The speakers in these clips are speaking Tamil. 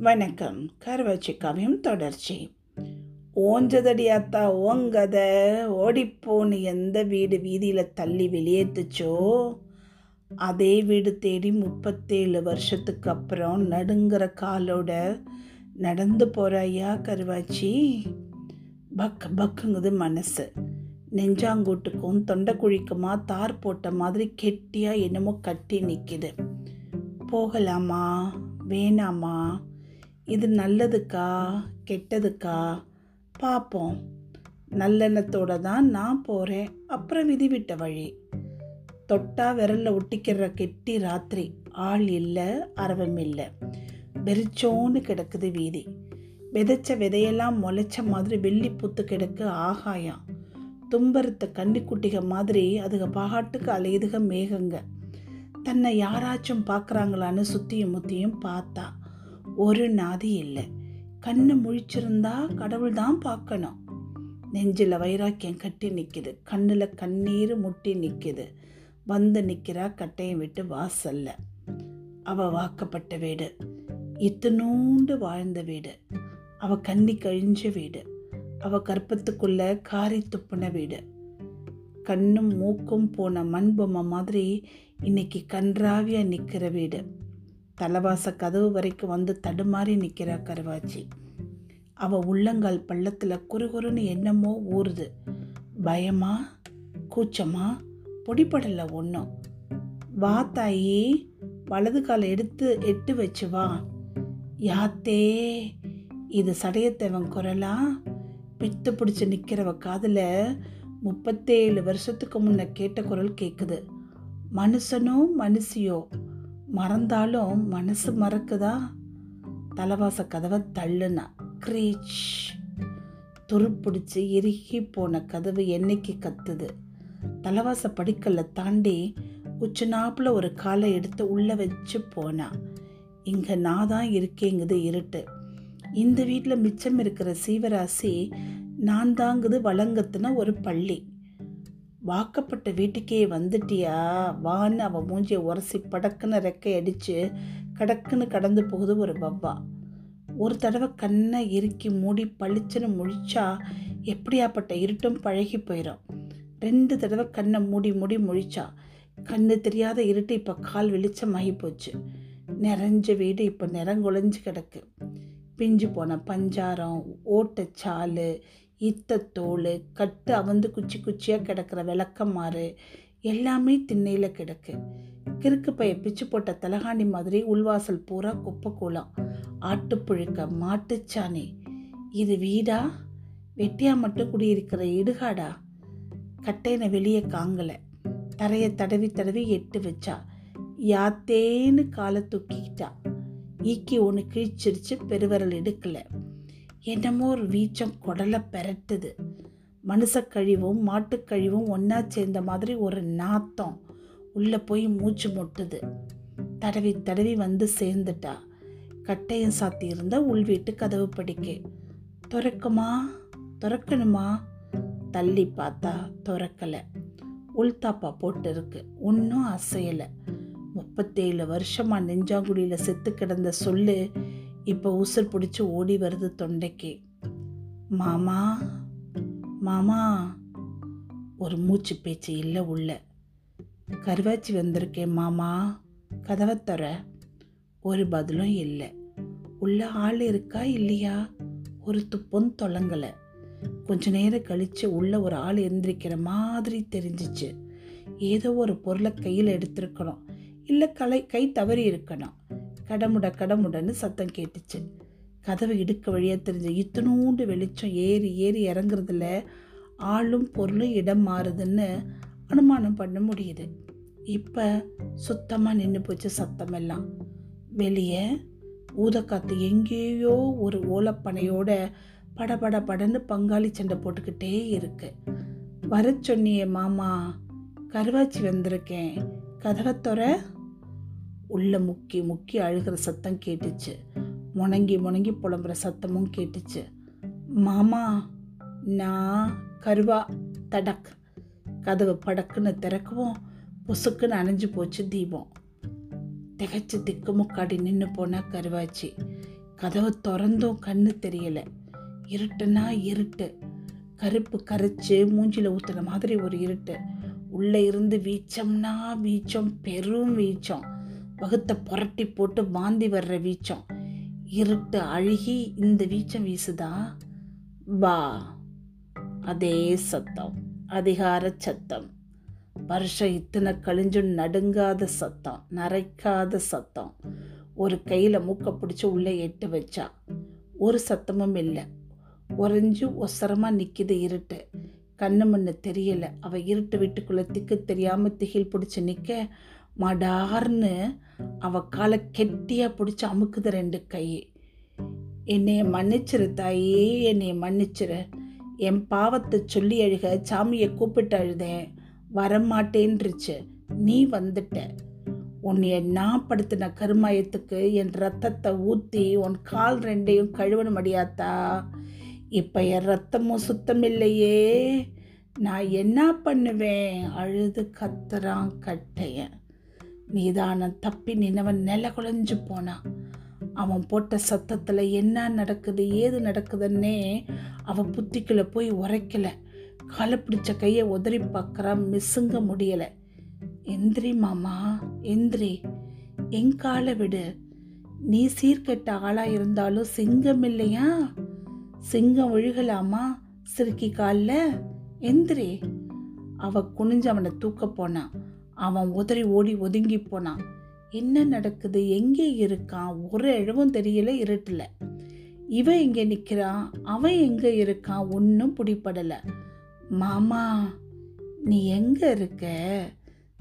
வணக்கம். கருவாச்சி காவியம் தொடர்ச்சி. ஓஞ்சதடி அத்தா ஓங்கத. ஓடிப்போன்னு எந்த வீடு வீதியில் தள்ளி வெளியேத்துச்சோ? அதே வீடு தேடி முப்பத்தேழு வருஷத்துக்கு அப்புறம் நடுங்கிற காலோட நடந்து போகிற ஐயா கருவாச்சி? பக் பக்குங்குது மனசு. நெஞ்சாங்கூட்டுக்கும் தொண்டைக்குழிக்குமா தார் போட்ட மாதிரி கெட்டியாக என்னமோ கட்டி நிற்கிது போகலாமா? வேணாமா? இது நல்லதுக்கா கெட்டதுக்கா? பார்ப்போம் நல்லெண்ணத்தோட தான் நான் போகிறேன் அப்புறம் விதி விட்ட வழி. தொட்டா விரலில் ஒட்டிக்கிற கெட்டி ராத்திரி. ஆள் இல்லை அரவம் இல்லை. வெறிச்சோன்னு கிடக்குது வீதி. விதைச்ச விதையெல்லாம் முளைச்ச மாதிரி வெள்ளி புத்து கிடக்கு ஆகாயம். தும்பரத்த கன்னிக்குட்டிக மாதிரி அதுக பாட்டுக்கு அலையுதுக மேகங்க. தன்னை யாராச்சும் பார்க்குறாங்களான்னு சுற்றியும் முத்தியும் பார்த்தா. ஒரு நாதி இல்லை. கண்ணு முழிச்சிருந்தா கடவுள் தான் பார்க்கணும். நெஞ்சில் வைராக்கியம் கட்டி நிற்கிது கண்ணில் கண்ணீர் முட்டி நிற்கிது வந்து நிற்கிறா கட்டையும் விட்டு வாசல்ல. அவ வாக்கப்பட்ட வீடு. இத்தனோண்டு வாழ்ந்த வீடு. அவ கண்ணி கழிஞ்ச வீடு. அவ கற்பத்துக்குள்ள காரி துப்புன வீடு. கண்ணும் மூக்கும் போன மண்பொம்மை மாதிரி இன்னைக்கு கன்றாவியா நிற்கிற வீடு. தலைவாச கதவு வரைக்கும் வந்து தடுமாறி நிற்கிறா கருவாச்சி. அவ உள்ளங்கால் பள்ளத்தில் குறுகுறுன்னு என்னமோ ஊறுது. பயமா? கூச்சமா? பொடிப்படலை ஒன்றும் வா தாயி வலது காலை எடுத்து எட்டு வச்சு வா. யாத்தே இது சடையத்தவன் குரலா? பித்து பிடிச்சி நிற்கிறவ காதில் முப்பத்தேழு வருஷத்துக்கு முன்ன கேட்ட குரல் கேட்குது மனுஷனோ மனுஷியோ? மறந்தாலும் மனசு மறக்குதா? தலைவாச கதவை தள்ளுனா க்ரீச். துருப்பிடிச்சு இறுகி போன கதவு என்னைக்கு கத்துது? தலைவாச படிக்கல்ல தாண்டி உச்சநாப்பில் ஒரு காலை எடுத்து உள்ளே வச்சு போனா இங்கே நான் தான் இருக்கேங்குது இருட்டு. இந்த வீட்டில் மிச்சம் இருக்கிற சீவராசி நான் தாங்குது வழங்கத்துன ஒரு பள்ளி. வாக்கப்பட்ட வீட்டுக்கே வந்துட்டியா? வான்னு அவன் மூஞ்சியை உரசி படக்குன்னு ரெக்கை அடித்து கடக்குன்னு கடந்து போகுது ஒரு வவ்வா. ஒரு தடவை கண்ணை இறுக்கி மூடி பளிச்சுன்னு முழிச்சா எப்படியாப்பட்ட இருட்டும் பழகி போயிடும் ரெண்டு தடவை கண்ணை மூடி மூடி முழிச்சா கண்ணு தெரியாத இருட்டு இப்போ கால் வெளிச்சமாகி போச்சு. நிறைஞ்ச வீடு இப்போ நிறங்குலைஞ்சு கிடக்கு. பிஞ்சு போன பஞ்சாரம் ஓட்டச்சாலு இத்தத்தோல் கட்டு அவந்து குச்சி குச்சியாக கிடக்கிற விளக்கமாறு எல்லாமே திண்ணையில் கிடக்கு. கிறுக்கு பைய பிச்சு போட்ட தலகாணி மாதிரி உள்வாசல் பூரா குப்பை கூலம் ஆட்டுப்புழுக்க மாட்டுச்சாணி. இது வீடா? வெட்டியா மட்டும் குடியிருக்கிற இடுகாடா? கட்டையினை வெளியே காங்கலை. தரையை தடவி தடவி எட்டு வச்சா. யாத்தேன்னு காலை தூக்கிக்கிட்டா. ஈக்கி ஒன்று கிழிச்சிருச்சு பெருவரல் எடுக்கலை என்னமோ ஒரு வீச்சம் குடலை பெரட்டுது. மனுஷக்கழிவும் மாட்டுக்கழிவும் ஒன்றா சேர்ந்த மாதிரி ஒரு நாத்தம் உள்ளே போய் மூச்சு முட்டுது. தடவி தடவி வந்து சேர்ந்துட்டா. கட்டையும் சாத்தி இருந்த உள் வீட்டு கதவு படிக்க. திறக்குமா? திறக்கணுமா? தள்ளி பார்த்தா திறக்கலை. உள்தாப்பா போட்டு இருக்கு ஒன்றும் அசையலை. முப்பத்தேழு வருஷமாக நெஞ்சாங்குடியில் செத்து கிடந்த சொல்லு இப்போ உசுர் பிடிச்சி ஓடி வருது தொண்டைக்கு. மாமா மாமா. ஒரு மூச்சு பேச்சு இல்லை உள்ள. கருவாச்சி வந்திருக்கேன் மாமா. கதவை தர ஒரு பதிலும் இல்லை. உள்ள ஆள் இருக்கா இல்லையா? ஒரு துப்பும் தொலங்கலை. கொஞ்ச நேரம் கழித்து உள்ள ஒரு ஆள் எந்திரிக்கிற மாதிரி தெரிஞ்சிச்சு. ஏதோ ஒரு பொருளை கையில் எடுத்திருக்கணும். இல்லை கலை கை தவறி இருக்கணும். கடமுட கடமுடன்னு சத்தம் கேட்டுச்சு. கதவை இடுக்க வழியாக தெரிஞ்ச இத்தனூண்டு வெளிச்சம் ஏறி ஏறி இறங்குறதுல ஆளும் பொருளும் இடம் மாறுதுன்னு அனுமானம் பண்ண முடியுது. இப்போ சுத்தமாக நின்று போச்சு சத்தமெல்லாம். வெளியே ஊதக்காத்து எங்கேயோ ஒரு ஓலப்பனையோட படபட படன்னு பங்காளி சண்டை போட்டுக்கிட்டே இருக்கு. வர சொன்னியே மாமா கருவாச்சி வந்திருக்கேன். கதவை துறை. உள்ள முக்கி முக்கி அழுகிற சத்தம் கேட்டுச்சு. முணங்கி முணங்கி புலம்புற சத்தமும் கேட்டுச்சு. மாமா நான் கருவா தடக். கதவு படக்குன்னு திறக்கவும் பொசுக்குன்னு அணைஞ்சு போச்சு தீபம். திகைச்சு திக்குமுக்காடி நின்று போனால் கருவாச்சு. கதவை திறந்தும் கண்ணு தெரியலை. இருட்டுனா இருட்டு. கருப்பு கரைச்சு மூஞ்சியில் ஊற்றுன மாதிரி ஒரு இருட்டு. உள்ளே இருந்து வீச்சம்னா வீச்சம் பெரும் வீச்சம். வகுத்தை புரட்டி போட்டு வாந்தி வர்ற வீச்சம். இருட்டு அழுகி இந்த வீச்சம் வீசுதா? வா. அதே சத்தம். அதிகார சத்தம். வருஷம் இத்தனை கழிஞ்சும் நடுங்காத சத்தம். நரைக்காத சத்தம். ஒரு கையில் மூக்க பிடிச்சி உள்ளே எட்டு வச்சா. ஒரு சத்தமும் இல்லை. உறைஞ்சு ஒசரமாக நிற்கிது இருட்டு. கண்ணு மண்ணு தெரியலை. அவள் இருட்டு வீட்டுக்குள்ளே திக்கு தெரியாமல் திகில் பிடிச்சி நிற்க மடார்னு அவ காலை கெட்டியாக பிடிச்சி அமுக்குது ரெண்டு கை. என்னைய மன்னிச்சிரு தாயே என்னைய மன்னிச்சிரு. என் பாவத்தை சொல்லி அழுக சாமியை கூப்பிட்டு அழுதேன். வரமாட்டேன்ருச்சு நீ வந்துட்ட. உன்னைய நான் படுத்தின கருமாயத்துக்கு என் ரத்தத்தை ஊற்றி உன் கால் ரெண்டையும் கழுவணும் அடியாத்தா. இப்போ என் ரத்தமும் சுத்தமில்லையே. நான் என்ன பண்ணுவேன்? அழுது கத்துறான் கட்டையன் நீதானம் தப்பி நின்னவன் நில குலைஞ்சு போனான் அவன் போட்ட சத்தத்தில் என்ன நடக்குது ஏது நடக்குதுன்னே அவன் புத்திக்குள்ளே போய் உரைக்கல. காலை பிடிச்ச கையை உதறி பார்க்குறான் மிஸ்ஸுங்க முடியலை. எந்திரி மாமா எந்திரி. என் காலை விடு. நீ சீர்கெட்ட ஆளாக இருந்தாலும் சிங்கம் இல்லையா? சிங்கம் ஒழுகலாமா? சிறுக்கி காலில்? எந்திரி. அவ குனிஞ்சு அவனை தூக்க போனான் அவன் உதறி ஓடி ஒதுங்கி போனான். என்ன நடக்குது? எங்கே இருக்கான்? ஒரு இழவும் தெரியல இருட்டில். இவன் இங்கே நிற்கிறான் அவன் எங்கே இருக்கான்? ஒன்றும் பிடிப்படலை மாமா நீ எங்கே இருக்க?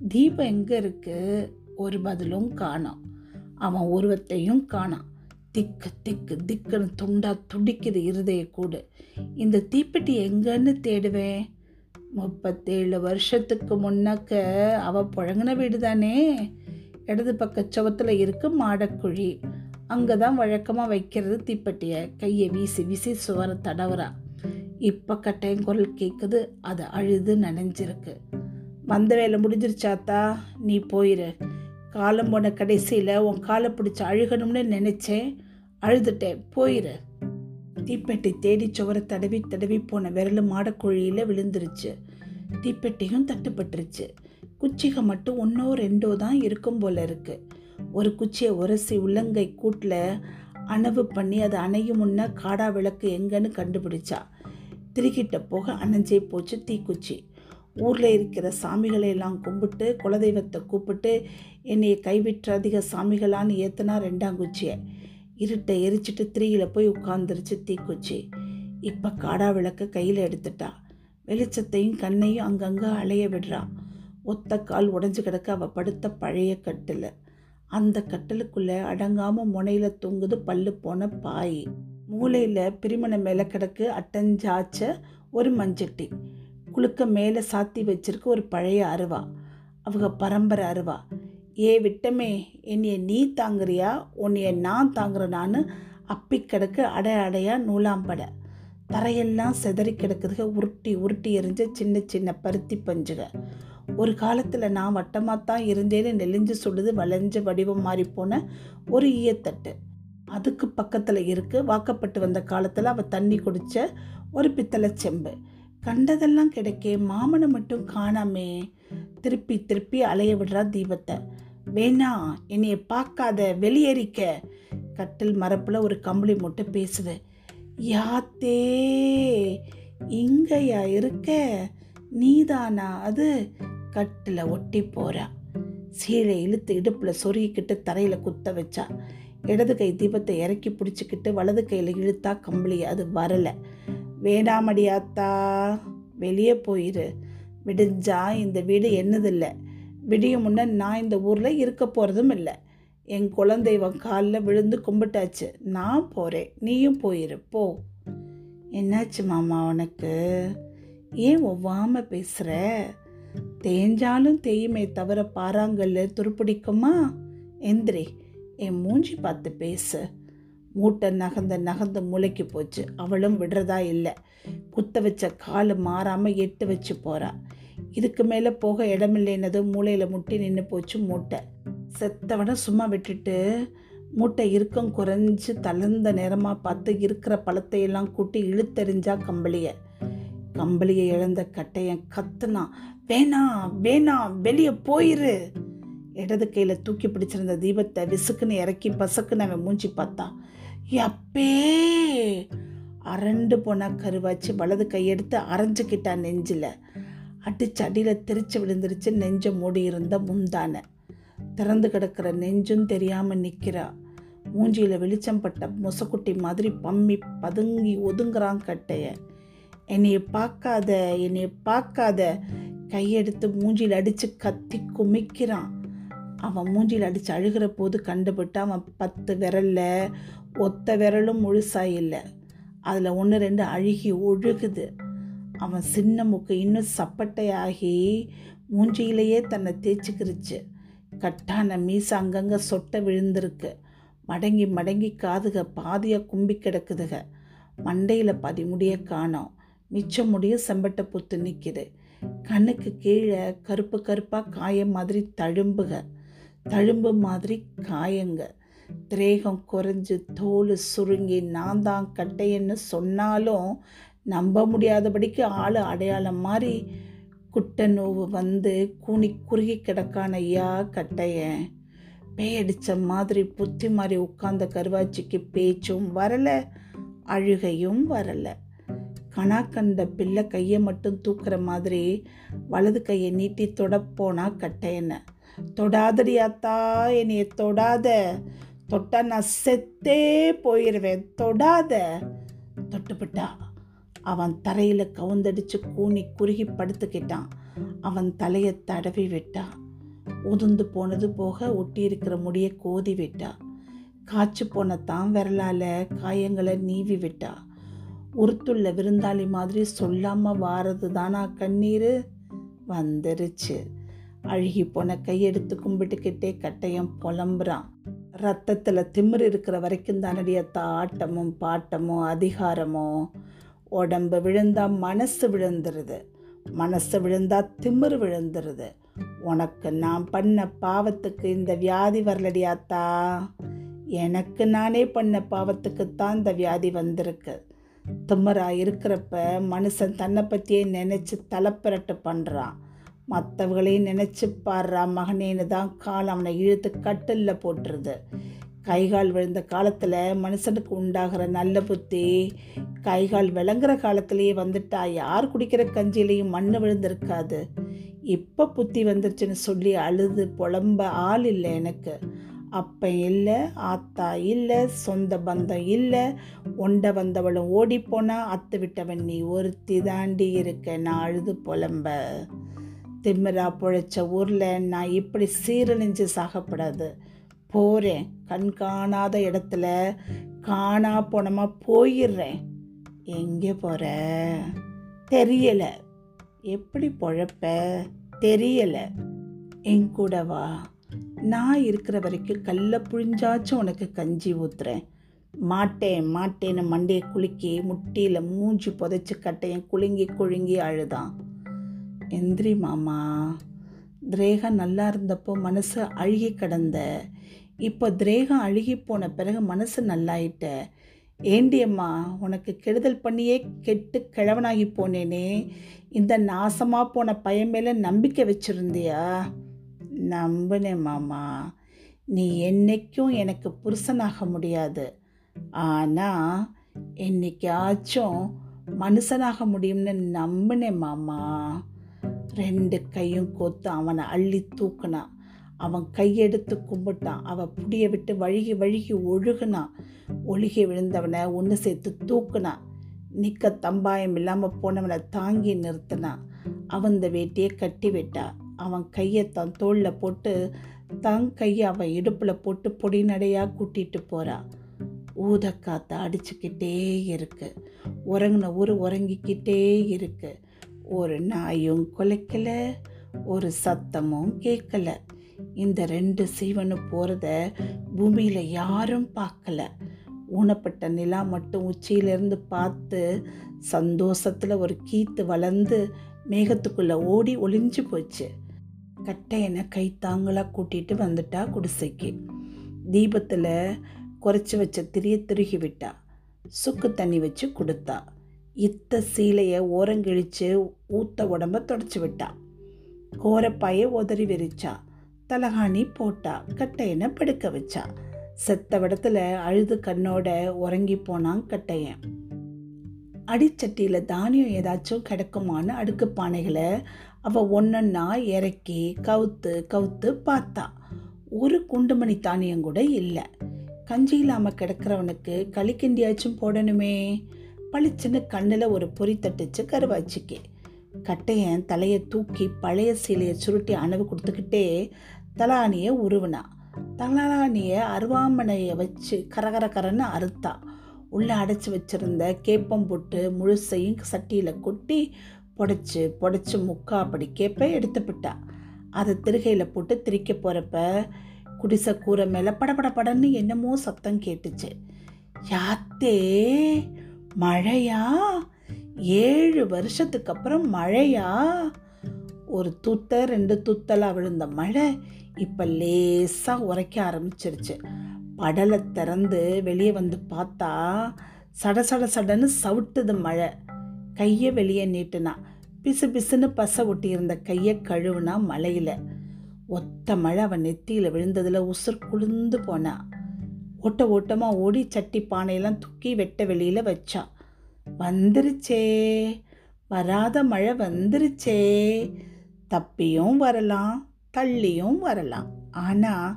தீபம் எங்கே இருக்கு? ஒரு பதிலும் காணோம். அவன் உருவத்தையும் காணான் திக்கு திக்கு திக்குன்னு துண்டா துடிக்குது இருதய கூடு. இந்த தீப்பெட்டி எங்கன்னு தேடுவேன்? முப்பத்தேழு வருஷத்துக்கு முன்னக்க அவ புழங்கின வீடு தானே இடது பக்க சுவத்தில் இருக்கு மாடக்குழி. அங்கே தான் வழக்கமாக வைக்கிறது தீப்பெட்டியை. கையை வீசி வீசி சுவர தடவுறா. இப்போ கட்டையும் குரல் கேட்குது அது அழுது நனைஞ்சிருக்கு. வந்த வேலை முடிஞ்சிருச்சாத்தா நீ போயிரு. காலம் போன கடைசியில் உன் காலை பிடிச்சி அழுகணும்னு நினச்சேன். அழுதுட்டேன். போயிரு. தீப்பெட்டி தேடி சுவரை தடவி தடவி போன விரலு மாடக்குழியில் விழுந்துருச்சு. தீப்பெட்டியும் தட்டுப்பட்டுருச்சு. குச்சிக மட்டும் ஒன்றோ ரெண்டோ தான் இருக்கும் போல இருக்கு. ஒரு குச்சியை உரசி உள்ளங்கை கூட்டில் அணவு பண்ணி அது அணையும் முன்ன காடா விளக்கு எங்கன்னு கண்டுபிடிச்சா. திருக்கிட்ட போக அணைஞ்சே போச்சு தீக்குச்சி. ஊரில் இருக்கிற சாமிகளை எல்லாம் கும்பிட்டு குலதெய்வத்தை கூப்பிட்டு என்னையை என்னைய கைவிற்றாதிக சாமிகளான்னு ஏற்றுனா ரெண்டாங்குச்சியை இருட்டை எரிச்சிட்டு திரியில் போய் உட்காந்துருச்சு தீக்குச்சி. இப்போ காடா விளக்க கையில் எடுத்துட்டா. வெளிச்சத்தையும் கண்ணையும் அங்கங்கே அலைய விடுறா. ஒத்த கால் உடஞ்சி கிடக்க அவள் படுத்த பழைய கட்டில். அந்த கட்டிலுக்குள்ளே அடங்காமல் முனையில் தொங்குது பல்லு போன பாய். மூளையில் பிரிமண மேலே கிடக்கு அட்டஞ்சாச்ச ஒரு மஞ்சட்டி. குளுக்க மேலே சாத்தி வச்சிருக்க ஒரு பழைய அருவா. அவங்க பரம்பரை அருவா. ஏ விட்டமே என்னைய நீ தாங்குறியா? உன்னைய நான் தாங்குறனான்னு அப்பி கிடக்கு அடை அடையா நூலாம்பட தரையெல்லாம் செதறி கிடக்குதுக உருட்டி உருட்டி எரிஞ்ச சின்ன சின்ன பருத்தி பஞ்சுக. ஒரு காலத்தில் நான் வட்டமாக தான் இருந்தேன்னு நெளிஞ்சு சொல்லுது வளைஞ்ச வடிவம் மாறி போன ஒரு ஈயத்தட்டு. அதுக்கு பக்கத்தில் இருக்கு வாக்கப்பட்டு வந்த காலத்தில் அவள் தண்ணி குடித்த ஒரு பித்தளை செம்பு. கண்டதெல்லாம் கிடைக்கே மாமனை மட்டும் காணாமே. திருப்பி திருப்பி அலைய விடுறா தீபத்தை. வேணா என்னைய பார்க்காத வெளியேறிக்க. கட்டில் மரப்பில் ஒரு கம்பளி மூட்டை பேசுது. யாத்தே இங்கயா இருக்க? நீதானா அது? கட்டில் ஒட்டி போகிறா சீழை இழுத்து இடுப்பில் சொருகிக்கிட்டு தரையில் குத்த வச்சா. இடது கை தீபத்தை இறக்கி பிடிச்சிக்கிட்டு வலது கையில் இழுத்தா கம்பளி அது வரலை. வேணாமடியாத்தா வெளியே போயிரு. விடிஞ்சா இந்த வீடு என்னதில்லை. விடியும் முன்ன நான் இந்த ஊரில் இருக்க போகிறதும் இல்லை. என் குலதெய்வம் காலில் விழுந்து கும்பிட்டாச்சு. நான் போகிறேன் நீயும் போயிரு. போ. என்னாச்சு மாமா உனக்கு? ஏன் ஒவ்வாம பேசுகிற தேஞ்சாலும் தேயுமே தவிர பாறாங்கல்ல துருப்பிடிக்குமா? எந்திரி. என் மூஞ்சி பார்த்து பேசு. மூட்டை நகர்ந்த நகர்ந்து மூளைக்கு போச்சு. அவளும் விடுறதா இல்லை. குத்த வச்ச கால் மாறாமல் எட்டு வச்சு போகிறாள் இதுக்கு மேலே போக இடமில்லைனதும் மூளையில் முட்டி நின்று போச்சு மூட்டை. செத்தவனை சும்மா விட்டுட்டு மூட்டை இறுக்கம் குறைஞ்சி தளர்ந்த நேரமாக பார்த்து இருக்கிற பழத்தையெல்லாம் கூட்டி இழுத்தெறிஞ்சா கம்பளியை. கம்பளியை இழந்த கட்டையன் கத்துனான் வேணாம் வேணாம் வெளியே போயிரு. இடது கையில் தூக்கி பிடிச்சிருந்த தீபத்தை விசுக்குன்னு இறக்கி பசுக்குன்னு அவன் மூஞ்சி பார்த்தான். எப்பே அரண்டு போனா கருவாச்சு வலது கையெடுத்து அரைஞ்சிக்கிட்டான் நெஞ்சில். அடிச்சு அடியில் தெரிச்சு விழுந்துருச்சு நெஞ்சம் மூடி இருந்த திறந்து கிடக்கிற நெஞ்சும் தெரியாமல் நிற்கிறா மூஞ்சியில் வெளிச்சம் பட்ட முசக்குட்டி மாதிரி பம்மி பதுங்கி ஒதுங்குறான் கட்டைய. என்னையை பார்க்காத என்னையை பார்க்காத. கையெடுத்து மூஞ்சியில் அடித்து கத்தி குமிக்கிறான். அவன் மூஞ்சியில் அடித்து அழுகிற போது கண்டுபிட்டு அவன் பத்து விரலில் ஒத்த விரலும் முழுசாக இல்லை. அதில் ஒன்று ரெண்டு அழுகி ஒழுகுது. அவன் சின்ன முக்கு இன்னும் சப்பட்டையாகி மூஞ்சியிலேயே தன்னை தேய்ச்சிக்கிருச்சு. கட்டான மீச அங்கங்கே சொட்டை விழுந்திருக்கு. மடங்கி மடங்கி காதுக பாதியாக கும்பி கிடக்குதுக. மண்டையில் பாதி முடிய காணோம். மிச்சம் முடிய செம்பட்டை புத்து நிற்கிது கண்ணுக்கு கீழே கருப்பு கருப்பாக காயம் மாதிரி தழும்புக. தழும்பு மாதிரி காயங்க. திரேகம் குறைஞ்சு தோல் சுருங்கி நான் தான் கட்டையன்னு சொன்னாலும் நம்ப முடியாதபடிக்கு ஆள் அடையாளம் மாதிரி குட்டை நோவு வந்து கூனி குறுகி கிடக்கான ஐயா கட்டையன் பேயடித்த மாதிரி புத்தி மாதிரி உட்கார்ந்த கருவாச்சிக்கு பேச்சும் வரலை அழுகையும் வரலை. கணா கண்ட பிள்ளை கையை மட்டும் தூக்குற மாதிரி வலது கையை நீட்டி தொடப்போனா கட்டையனை. தொடாதடியாத்தா என்னைய தொடாத. தொட்டா நான் செத்தே போயிடுவேன் தொடாத. தொட்டுப்பிட்டா. அவன் தரையில் கவுந்தடிச்சு கூனி குறுகி படுத்துக்கிட்டான். அவன் தலையை தடவி விட்டா. உதுந்து போனது போக ஒட்டி இருக்கிற கோதி விட்டா. காய்ச்சி போன தான் விரலால் காயங்களை நீவி விட்டா. உருத்துள்ள விருந்தாளி மாதிரி சொல்லாமல் வாரது தானா கண்ணீர்? வந்துருச்சு. அழுகி போன கையெடுத்து கும்பிட்டுக்கிட்டே கட்டையம் புலம்புறான். ரத்தத்தில் திமிர் இருக்கிற வரைக்கும் தானடியத்தா ஆட்டமும் பாட்டமும் அதிகாரமும் உடம்பு விழுந்தா மனசு விழுந்துருது. மனசு விழுந்தா திமிர் விழுந்துருது. உனக்கு நான் பண்ண பாவத்துக்கு இந்த வியாதி வரலடியாத்தா எனக்கு நானே பண்ண பாவத்துக்கு தான் இந்த வியாதி வந்திருக்கு. திமிராக இருக்கிறப்ப மனுஷன் தன்னை பற்றியே நினச்சி தலைப்பிரட்டு பண்ணுறான் மற்றவங்களையும் நினச்சி பாடுறா மகனேன்னு தான் கால் அவனை இழுத்து கட்டிலில் போட்டுருது. கைகால் விழுந்த காலத்தில் மனுஷனுக்கு உண்டாகிற நல்ல புத்தி கைகால் விளங்குற காலத்திலேயே வந்துட்டா யார் குடிக்கிற கஞ்சிலையும் மண் விழுந்திருக்காது. இப்போ புத்தி வந்துருச்சுன்னு சொல்லி அழுது புலம்ப ஆள் இல்லை எனக்கு. அப்பன் இல்லை ஆத்தா இல்லை சொந்த பந்தம் இல்லை. ஒண்ட வந்தவளும் ஓடிப்போனா அத்து விட்டவன் நீ ஒருத்தி தாண்டி இருக்க நான் அழுது புலம்ப. திமிரா பொழைச்ச ஊரில் நான் இப்படி சீரழிஞ்சு சாகப்படாது. போகிறேன் கண் காணாத இடத்துல காணா போனமா போயிடுறேன் எங்கே போகிற தெரியலை. எப்படி பொழப்ப? தெரியலை. என் கூடவா நான் இருக்கிற வரைக்கும் கல்ல புழிஞ்சாச்சும் உனக்கு கஞ்சி ஊத்துறேன். மாட்டேன் மாட்டேன்னு மண்டையை குலுக்கி முட்டியில் மூஞ்சி புதைச்சி கட்டையன் குலுங்கி குழுங்கி அழுதான். எந்திரி மாமா. திரேகம் நல்லா இருந்தப்போ மனசு அழுகி கிடந்த. இப்போ திரேகம் அழுகி போன பிறகு மனசு நல்லாயிட்ட. ஏண்டியம்மா உனக்கு கெடுதல் பண்ணியே கெட்டு கிழவனாகி போனேனே. இந்த நாசமாக போன பையன் மேலே நம்பிக்கை வச்சுருந்தியா? நம்பினேன் மாமா. நீ என்னைக்கும் எனக்கு புருஷனாக முடியாது. ஆனால் என்னைக்காச்சும் மனுஷனாக முடியும்னு நம்பினேன் மாமா. ரெண்டு கையும் கோத்து அவனை அள்ளி தூக்குனான் அவன் கையெடுத்து கும்பிட்டான் அவன் புடிய விட்டு வழுகி வழுகி ஒழுகுனான் ஒழுகி விழுந்தவனை ஒன்று சேர்த்து தூக்குனான் நிற்க தம்பாயம் இல்லாமல் போனவனை தாங்கி நிறுத்தினான் அவன் இந்த வேட்டியை கட்டி விட்டா. அவன் கையை தன் தோளில் போட்டு தன் கையை அவன் இடுப்பில் போட்டு பொடி நடையாக கூட்டிகிட்டு போகிறா ஊதக்காத்த அடிச்சுக்கிட்டே இருக்கு. உறங்கின ஊர் உறங்கிக்கிட்டே இருக்கு. ஒரு நாயும் குலைக்கல ஒரு சத்தமும் கேட்கல. இந்த ரெண்டு சீவனும் போகிறத பூமியில் யாரும் பார்க்கல. ஊனப்பட்ட நிலா மட்டும் உச்சியிலிருந்து பார்த்து சந்தோஷத்தில் ஒரு கீத்து வளர்ந்து மேகத்துக்குள்ளே ஓடி ஒளிஞ்சு போச்சு. கட்டையனை கைத்தாங்களாக கூட்டிகிட்டு வந்துட்டா குடிசைக்கு. தீபத்தில் குறைச்சி வச்ச திரிய திருகி விட்டா. சுக்கு தண்ணி வச்சு கொடுத்தா. இத்த சீலையை ஓரங்கிழிச்சு ஊத்த உடம்ப தொடச்சி விட்டா. கோரப்பாயை உதறி விரிச்சா. தலகாணி போட்டா. கட்டையனை படுக்க வச்சா. செத்த விடத்துல அழுது கண்ணோட உறங்கி போனான் கட்டையன். அடிச்சட்டியில் தானியம் ஏதாச்சும் கிடக்குமான்னு அடுக்கு பானைகளை அவள் ஒன்றொன்னா இறக்கி கவுத்து கவுத்து பார்த்தா. ஒரு குண்டுமணி தானியம் கூட இல்லை. கஞ்சி இல்லாமல் கிடக்கிறவனுக்கு களிக்கிண்டியாச்சும் போடணுமே. பளிச்சுன்னு கண்ணில் ஒரு பொறி தட்டுச்சு கருவாச்சிக்கு கட்டையன் தலையை தூக்கி பழைய சீலையை சுருட்டி அணவு கொடுத்துக்கிட்டே தலானியை உருவினான் தலானியை அருவாமனையை வச்சு கரகர கரன்னு அறுத்தா. உள்ளே அடைச்சி வச்சிருந்த கேப்பம் போட்டு முழுசையும் சட்டியில் கொட்டி புடைச்சி புடைச்சி முக்கா அப்படி கேப்பை எடுத்துப்பிட்டா அதை திருகையில் போட்டு திரிக்க போகிறப்ப குடிசை கூரை மேலே படபட படன்னு என்னமோ சத்தம் கேட்டுச்சு. யாத்தே! மழையா? ஏழு வருஷத்துக்கு அப்புறம் மழையா? ஒரு துத்த ரெண்டு துத்தலாக விழுந்த மழை இப்போ லேசாக உரைக்க ஆரம்பிச்சிருச்சு. படலை திறந்து வெளியே வந்து பார்த்தா சட சட சடன்னு சவுட்டுது மழை. கையை வெளியே நீட்டுனா பிசு பிசுன்னு பசை ஒட்டியிருந்த கையை கழுவுனா மழையில். ஒத்த மழை அவன் நெத்தியில் விழுந்ததில் உசுர் குளிர்ந்து போனா. ஓட்ட ஓட்டமாக ஓடி சட்டி பானையெல்லாம் தூக்கி வெட்ட வெளியில் வச்சா. வந்துருச்சே வராத மழை வந்துருச்சே. தப்பியும் வரலாம் தள்ளியும் வரலாம். ஆனால்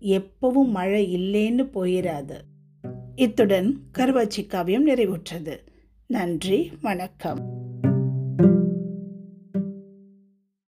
எப்பவும் மழை இல்லைன்னு போயிடாது இத்துடன் கருவாச்சி காவியம் நிறைவுற்றது. நன்றி வணக்கம்.